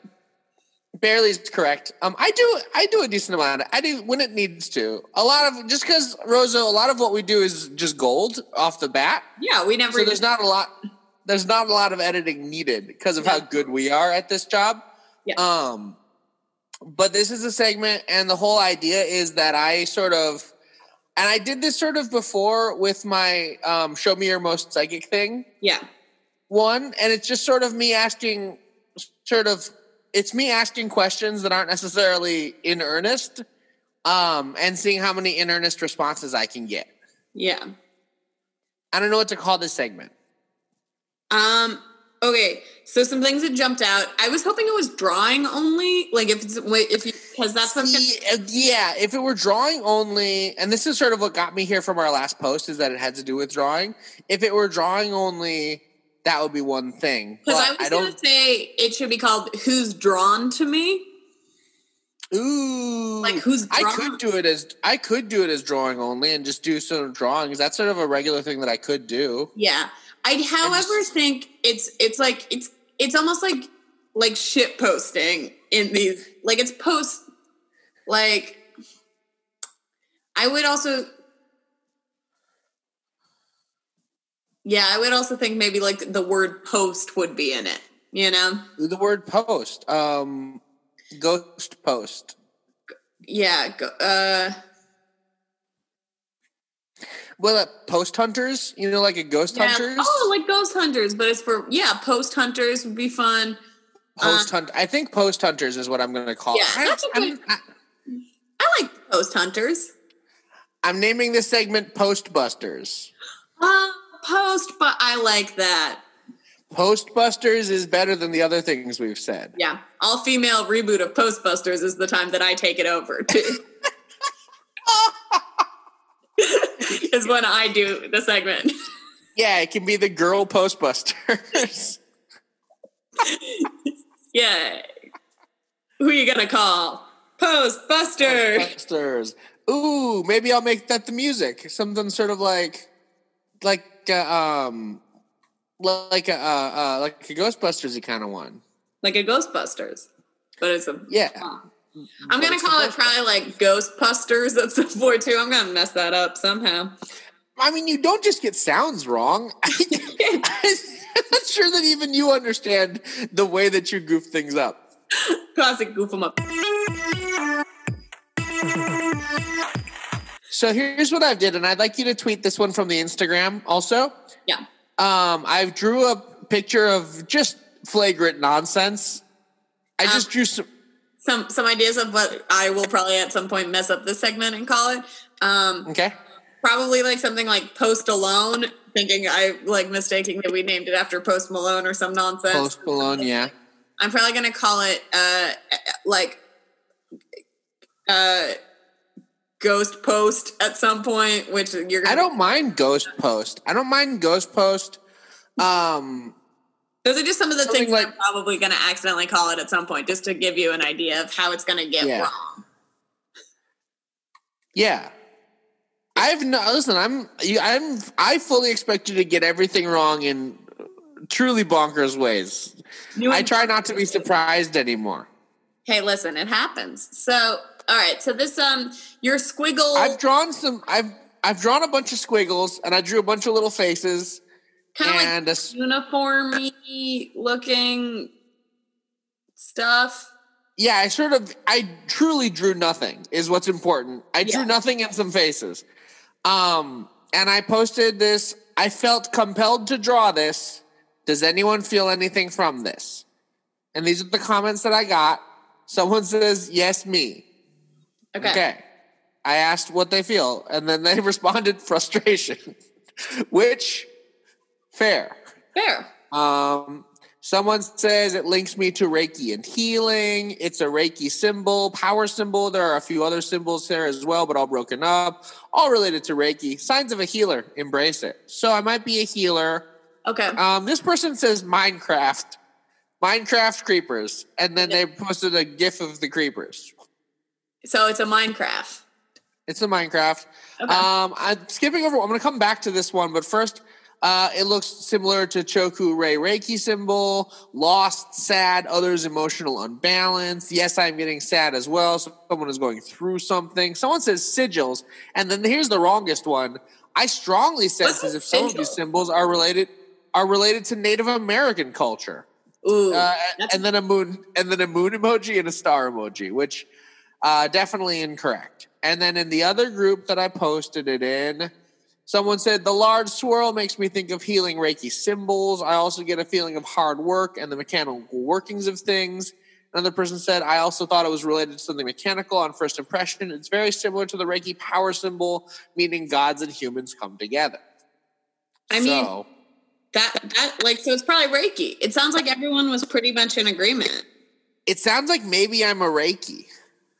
barely is correct. Um, I do I do a decent amount. I do when it needs to. A lot of just because Rosa, a lot of what we do is just gold off the bat. yeah, we never So there's not a lot. There's not a lot of editing needed because of how good we are at this job. Yeah. Um, but this is a segment, and the whole idea is that I sort of, and I did this sort of before with my um, "Show Me Your Most Psychic" thing Yeah. one and it's just sort of me asking sort of it's me asking questions that aren't necessarily in earnest um, and seeing how many in earnest responses I can get. Yeah. I don't know what to call this segment. Um. Okay. So some things that jumped out. I was hoping it was drawing only. Like if it's wait if because that's Yeah, uh, if it were drawing only, and this is sort of what got me here from our last post, is that it had to do with drawing. If it were drawing only, that would be one thing. because But I was I gonna don't. say it should be called "Who's Drawn to Me." Ooh, Like, who's I could do it as I could do it as drawing only, and just do some drawings. That's sort of a regular thing that I could do. Yeah. I however just- think it's it's like it's it's almost like like shit posting in these like it's post like I would also Yeah, I would also think maybe like the word post would be in it, you know? The word post, um, ghost post. Yeah, go, uh Well, uh, post hunters, you know, like a ghost yeah. hunters. Oh, like ghost hunters, but it's for yeah, post hunters would be fun. post hunt. I think post hunters is what I'm going to call. Yeah, it. I- that's a I'm- good- I- I like post hunters. I'm naming this segment Postbusters. Uh, post, but I like that. Postbusters is better than the other things we've said. Yeah, all female reboot of Postbusters is the time that I take it over. Too. [LAUGHS] [LAUGHS] is when I do the segment. [LAUGHS] Yeah, it can be the girl Postbusters. [LAUGHS] yeah, who are you gonna call? Postbusters. Postbusters. Ooh, maybe I'll make that the music. Something sort of like, like, uh, um, like a uh, uh, like a Ghostbusters kind of one. like a Ghostbusters, but it's a. Yeah. I'm gonna call it probably like Ghostbusters. That's the four too. I'm gonna mess that up somehow. I mean, you don't just get sounds wrong. [LAUGHS] I'm not sure that even you understand the way that you goof things up. Classic goof them up. So here's what I've did, and I'd like you to tweet this one from the Instagram also. Yeah. Um, I drew a picture of just flagrant nonsense. I just Um, drew some. Some some ideas of what I will probably at some point mess up this segment and call it. Um, Okay. probably like something like Post Alone, thinking I like mistaking that we named it after Post Malone or some nonsense. Post Malone, yeah. I'm probably gonna call it uh like uh Ghost Post at some point, which you're gonna I don't mind Ghost Post. I don't mind Ghost Post. Um, those are just some of the Something things like- I'm probably gonna accidentally call it at some point, just to give you an idea of how it's gonna get Yeah. wrong. yeah. I've no listen. I'm. I'm. I fully expect you to get everything wrong in truly bonkers ways. I try not to be surprised anymore. Hey, listen, it happens. So, all right. So this um, your squiggle I've drawn some. I've I've drawn a bunch of squiggles and I drew a bunch of little faces kind of like uniformy looking stuff. yeah. I sort of. I truly drew nothing. Is what's important. I drew Yeah. nothing and some faces. Um, and I posted this. I felt compelled to draw this. Does anyone feel anything from this? And these are the comments that I got. Someone says, "Yes, me." Okay. Okay. I asked what they feel, and then they [LAUGHS] responded frustration, [LAUGHS] which fair. Fair. Um, someone says it links me to Reiki and healing. It's a Reiki symbol, power symbol. There are a few other symbols there as well, but all broken up, all related to Reiki. Signs of a healer. Embrace it. So I might be a healer. Okay. Um, this person says Minecraft, Minecraft creepers, and then they posted a GIF of the creepers. so it's a Minecraft. It's a Minecraft. Okay. Um, I'm skipping over. I'm going to come back to this one, but first, uh, it looks similar to Cho Ku Rei Reiki symbol. Lost, sad, others emotional unbalance. Yes, I'm getting sad as well. Someone is going through something. Someone says sigils, and then here's the wrongest one. I strongly sense as if some of these symbols are related are related to Native American culture. Ooh. Uh, and then a moon and then a moon emoji and a star emoji, which uh, definitely incorrect. And then in the other group that I posted it in, someone said the large swirl makes me think of healing Reiki symbols. I also get a feeling of hard work and the mechanical workings of things. Another person said, I also thought it was related to something mechanical on first impression. It's very similar to the Reiki power symbol, meaning gods and humans come together. I mean, that that like so it's probably Reiki. It sounds like everyone was pretty much in agreement. It sounds like maybe I'm a Reiki.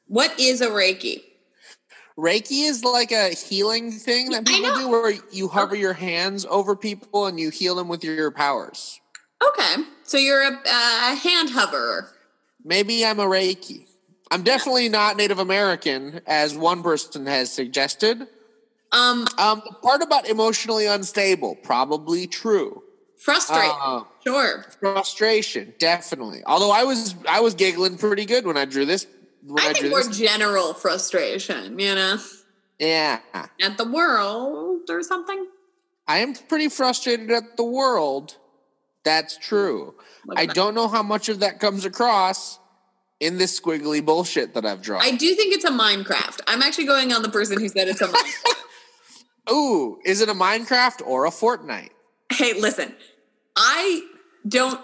What is a Reiki? Reiki is like a healing thing that people do where you hover your hands over people and you heal them with your powers. Okay. So you're a, a hand hoverer. Maybe I'm a Reiki. I'm definitely not Native American, as one person has suggested. Um, um the part about emotionally unstable, probably true. Frustrated. Uh, sure. Frustration, definitely. Although I was I was giggling pretty good when I drew this. I, I think more general frustration, you know. Yeah. At the world or something. I am pretty frustrated at the world. That's true. I don't know how much of that comes across in this squiggly bullshit that I've drawn. I do think it's a Minecraft. I'm actually going on the person who said it's a Minecraft. [LAUGHS] Ooh, is it a Minecraft or a Fortnite? Hey, listen, I don't.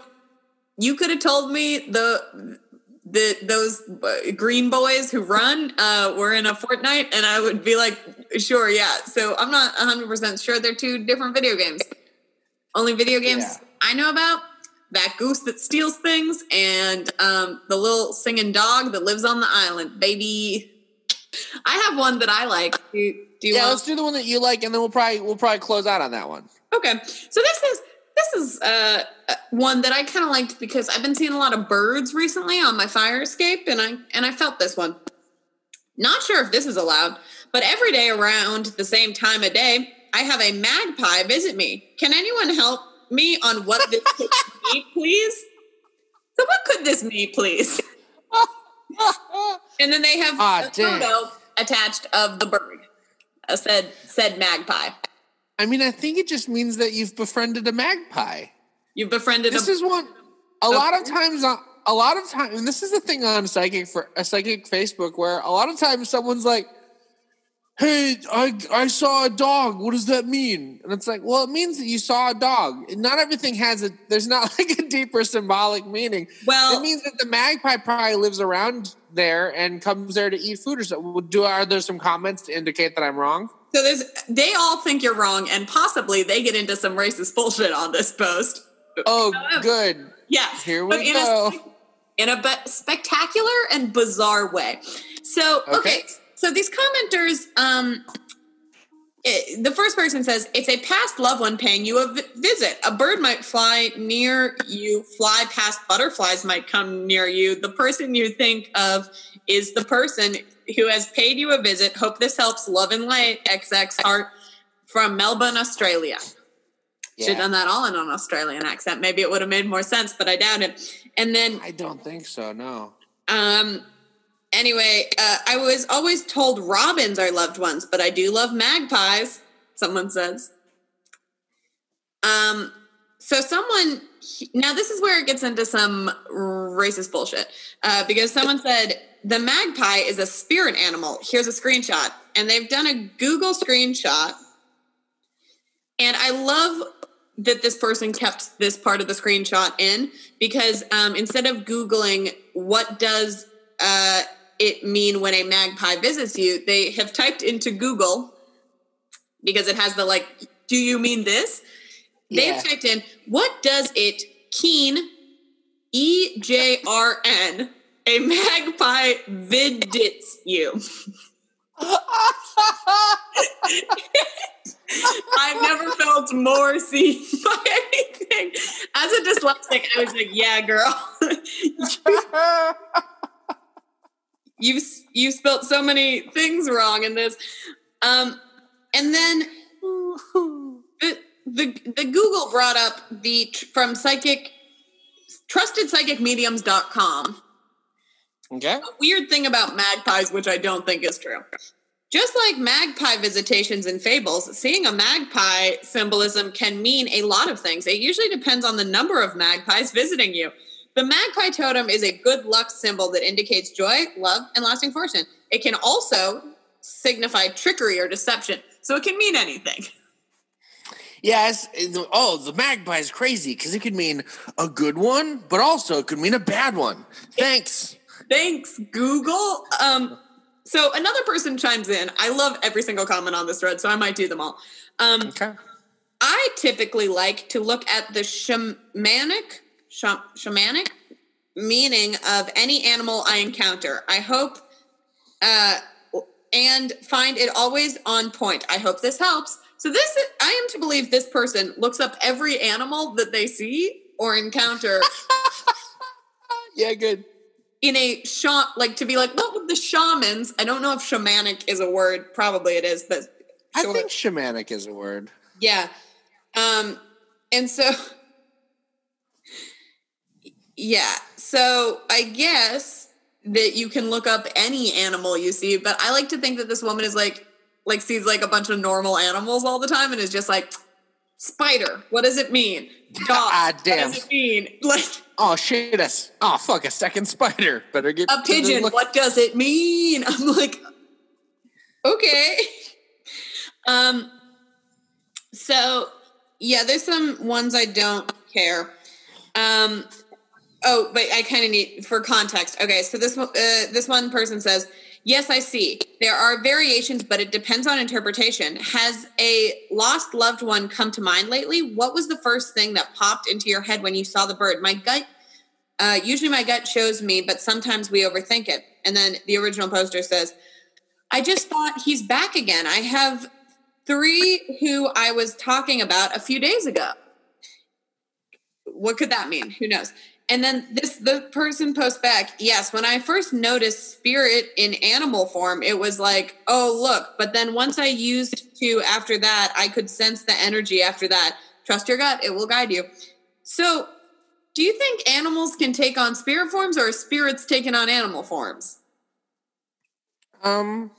You could have told me the the those uh, green boys who run uh, were in a Fortnite, and I would be like, sure, yeah. So I'm not 100 percent sure they're two different video games. Only video games yeah. I know about that goose that steals things and um, the little singing dog that lives on the island, baby. I have one that I like. Do, do yeah, want- let's do the one that you like, and then we'll probably we'll probably close out on that one. Okay, so this is this is uh, uh one that I kind of liked because I've been seeing a lot of birds recently on my fire escape, and I and I felt this one. Not sure if this is allowed, but every day around the same time of day, I have a magpie visit me. Can anyone help me on what this could mean, [LAUGHS] please? So what could this mean, please? and then they have a photo attached of the bird. A said said magpie. I mean, I think it just means that you've befriended a magpie. You've befriended. A This a, is one. A okay. lot of times, uh, a lot of times, and this is the thing on psychic for a psychic Facebook, where a lot of times someone's like, hey, I, I saw a dog. What does that mean? And it's like, well, it means that you saw a dog. Not everything has a, there's not [LAUGHS] like a deeper symbolic meaning. Well, it means that the magpie probably lives around there and comes there to eat food or something. Do, are there some comments to indicate that I'm wrong? So there's, they all think you're wrong and possibly they get into some racist bullshit on this post. Oh, [LAUGHS] good. Yeah. Here we in go. A, in a spectacular and bizarre way. So, okay. okay so these commenters, um, it, the first person says it's a past loved one paying you a visit. A bird might fly near you, fly past butterflies might come near you. The person you think of is the person who has paid you a visit. Hope this helps. Love and light. XX Heart from Melbourne, Australia. Yeah. Should have done that all in an Australian accent. Maybe it would have made more sense, but I doubt it. And then I don't think so. No. Um, Anyway, uh, I was always told robins are loved ones, but I do love magpies. Someone says. Um. So someone now this is where it gets into some racist bullshit uh, because someone said the magpie is a spirit animal. Here's a screenshot, and they've done a Google screenshot, and I love that this person kept this part of the screenshot in because um, instead of googling what does uh, it mean when a magpie visits you? They have typed into Google because it has the like, do you mean this? Yeah. They've typed in, what does it keen, E J R N, a magpie vidits you? [LAUGHS] I've never felt more seen [LAUGHS] by anything. As a dyslexic, I was like, yeah, girl [LAUGHS] you've you've spelt so many things wrong in this um and then the, the the google brought up the from psychic trustedpsychicmediums.com okay a weird thing about magpies which i don't think is true just like magpie visitations and fables, seeing a magpie symbolism can mean a lot of things. It usually depends on the number of magpies visiting you. The magpie totem is a good luck symbol that indicates joy, love, and lasting fortune. It can also signify trickery or deception, so it can mean anything. [LAUGHS] Yes. Oh, the magpie is crazy because it could mean a good one, but also it could mean a bad one. Thanks. Thanks, Google. Um, so another person chimes in. I love every single comment on this thread, so I might do them all. Um, Okay. I typically like to look at the shamanic, sham, shamanic meaning of any animal I encounter. I hope, uh, and find it always on point. I hope this helps. So this, is, I am to believe this person looks up every animal that they see or encounter [LAUGHS] Yeah, good. in a shot, like to be like, what would the shamans? I don't know if shamanic is a word. Probably it is, but I think shamanic is a word. Yeah. Um, and so, yeah. So I guess that you can look up any animal you see, but I like to think that this woman is like, like sees like a bunch of normal animals all the time and is just like, spider, what does it mean? Dog, Ah, damn. what does it mean? [LAUGHS] Like Oh shit! Us. Oh fuck! A second spider. Better get a pigeon, what does it mean? [LAUGHS] I'm like, okay. [LAUGHS] Um, so yeah, there's some ones I don't care. Um, oh, but I kind of need for context. Okay, so this one, uh, this one person says, "Yes, I see. There are variations, but it depends on interpretation. Has a lost loved one come to mind lately? What was the first thing that popped into your head when you saw the bird? My gut." Uh, usually my gut shows me, but sometimes we overthink it. And then the original poster says, I just thought he's back again. I have three who I was talking about a few days ago. What could that mean? Who knows? And then this the person posts back, yes, when I first noticed spirit in animal form, it was like, oh look, but then once I used to after that, I could sense the energy after that. Trust your gut, it will guide you. So do you think animals can take on spirit forms or spirits taking on animal forms? Um,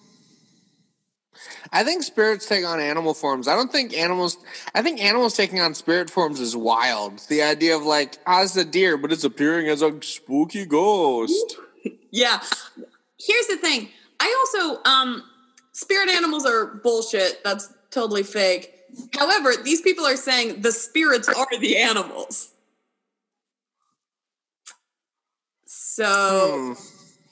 I think spirits take on animal forms. I don't think animals. I think animals taking on spirit forms is wild. The idea of like, ah, it's a deer, but it's appearing as a spooky ghost. Yeah. Here's the thing. I also um spirit animals are bullshit. That's totally fake. However, these people are saying the spirits are the animals. So Hmm.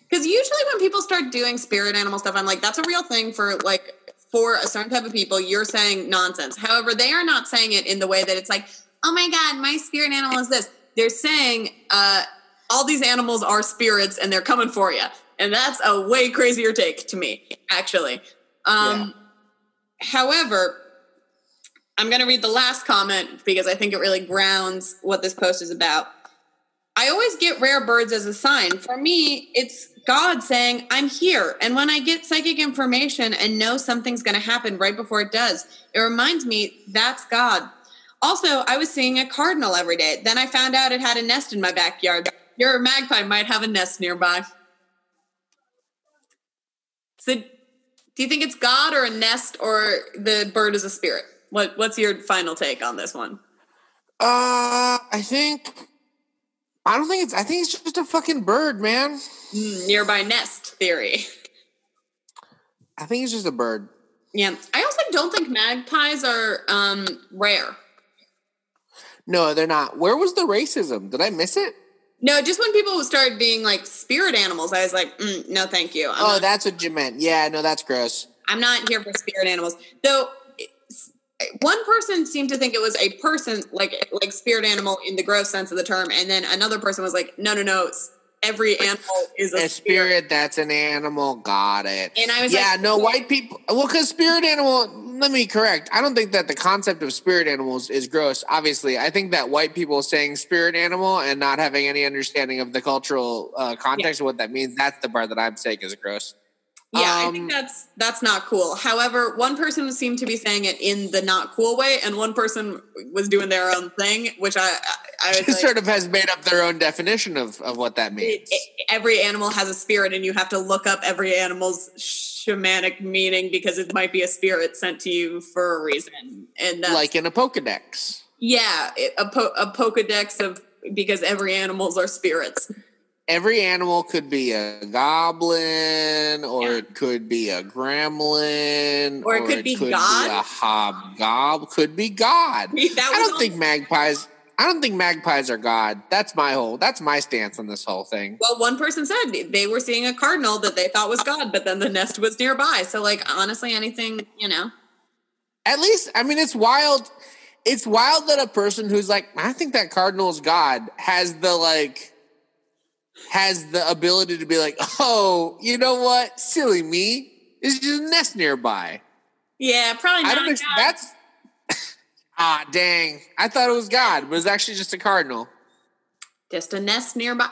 because usually when people start doing spirit animal stuff, I'm like, that's a real thing for like for a certain type of people. You're saying nonsense. However, they are not saying it in the way that it's like, oh my god, my spirit animal is this. They're saying uh, all these animals are spirits and they're coming for you, and that's a way crazier take to me, actually. Um, However, I'm going to read the last comment because I think it really grounds what this post is about. I always get rare birds as a sign. For me, it's God saying, I'm here. And when I get psychic information and know something's going to happen right before it does, it reminds me that's God. Also, I was seeing a cardinal every day. Then I found out it had a nest in my backyard. Your magpie might have a nest nearby. So, do you think it's God or a nest or the bird is a spirit? What What's your final take on this one? Uh, I think. I don't think it's. I think it's just a fucking bird, man. Mm, nearby nest theory. I think it's just a bird. Yeah, I also don't think magpies are um, rare. No, they're not. Where was the racism? Did I miss it? No, just when people started being like spirit animals, I was like, mm, no, thank you. I'm, oh, not, that's what you meant. Yeah, no, that's gross. I'm not here for spirit animals. Though one person seemed to think it was a person, like like spirit animal in the gross sense of the term, and then another person was like, no, no, no, every animal is a, A spirit that's an animal. Got it. And I was yeah, like- no, white people. Well, because spirit animal. Let me correct. I don't think that the concept of spirit animals is gross. Obviously, I think that white people saying spirit animal and not having any understanding of the cultural uh, context of what that means. That's the part that I'm saying is gross. Yeah, I think Um, that's that's not cool. However, one person seemed to be saying it in the not cool way, and one person was doing their own thing, which I I, like, sort of has made up their own definition of, of what that means. every animal has a spirit, and you have to look up every animal's shamanic meaning because it might be a spirit sent to you for a reason. And that's, like in a Pokedex. yeah, a po- a Pokedex of because every animals are spirits. Every animal could be a goblin, or Yeah. it could be a gremlin, Or it could be God. a hobgob, could be God. I don't all- think magpies. I don't think magpies are God. That's my whole. That's my stance on this whole thing. Well, one person said they were seeing a cardinal that they thought was God, but then the nest was nearby. So, like, honestly, anything, you know. At least, I mean, it's wild. It's wild that a person who's like, I think that cardinal is God, has the like, has the ability to be like, oh, you know what, silly me, there's just a nest nearby. Yeah, probably not. I don't. Ex- that's [LAUGHS] ah, dang. I thought it was God, but it was actually just a cardinal. just a nest nearby.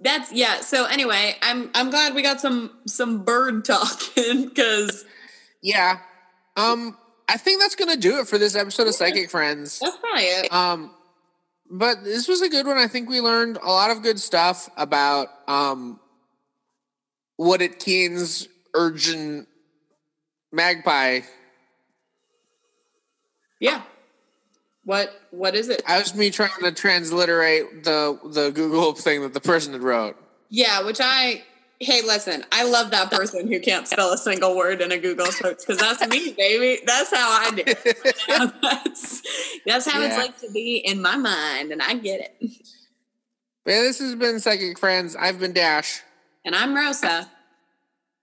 That's yeah. So anyway, I'm I'm glad we got some some bird talking [LAUGHS] because Yeah. Um, I think that's gonna do it for this episode of Psychic Friends. that's probably it. Um, but this was a good one. I think we learned a lot of good stuff about um what it Keen's urgent magpie. Yeah. What what is it? I was me trying to transliterate the the Google thing that the person had wrote. Yeah, which I hey listen, I love that person who can't spell a single word in a Google search because that's me, [LAUGHS] baby. That's how I do. that's [LAUGHS] that's how it's like to be in my mind, and I get it. But yeah, this has been Psychic Friends. I've been Dash. And I'm Rosa.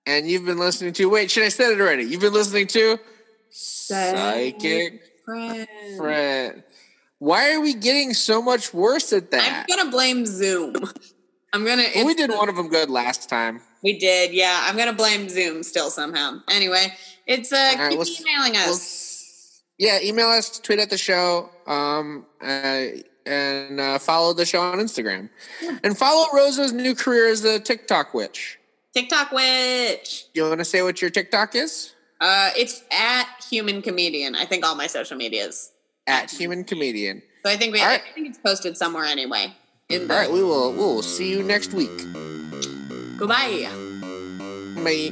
And you've been listening to wait, should I said it already? You've been listening to Psychic Friend. Friend. Why are we getting so much worse at that? I'm gonna blame Zoom. I'm gonna. Well, we did one of them good last time. We did, yeah. I'm gonna blame Zoom still somehow. Anyway, it's uh right, keep we'll emailing us. yeah, email us, tweet at the show, um, uh, and uh, follow the show on Instagram. And follow Rosa's new career as a TikTok witch. TikTok witch. You want to say what your TikTok is? Uh, it's at human comedian. I think all my social medias. At human comedian. So I think we. Right. I think it's posted somewhere anyway. In All right, we will. We will see you next week. goodbye. Bye.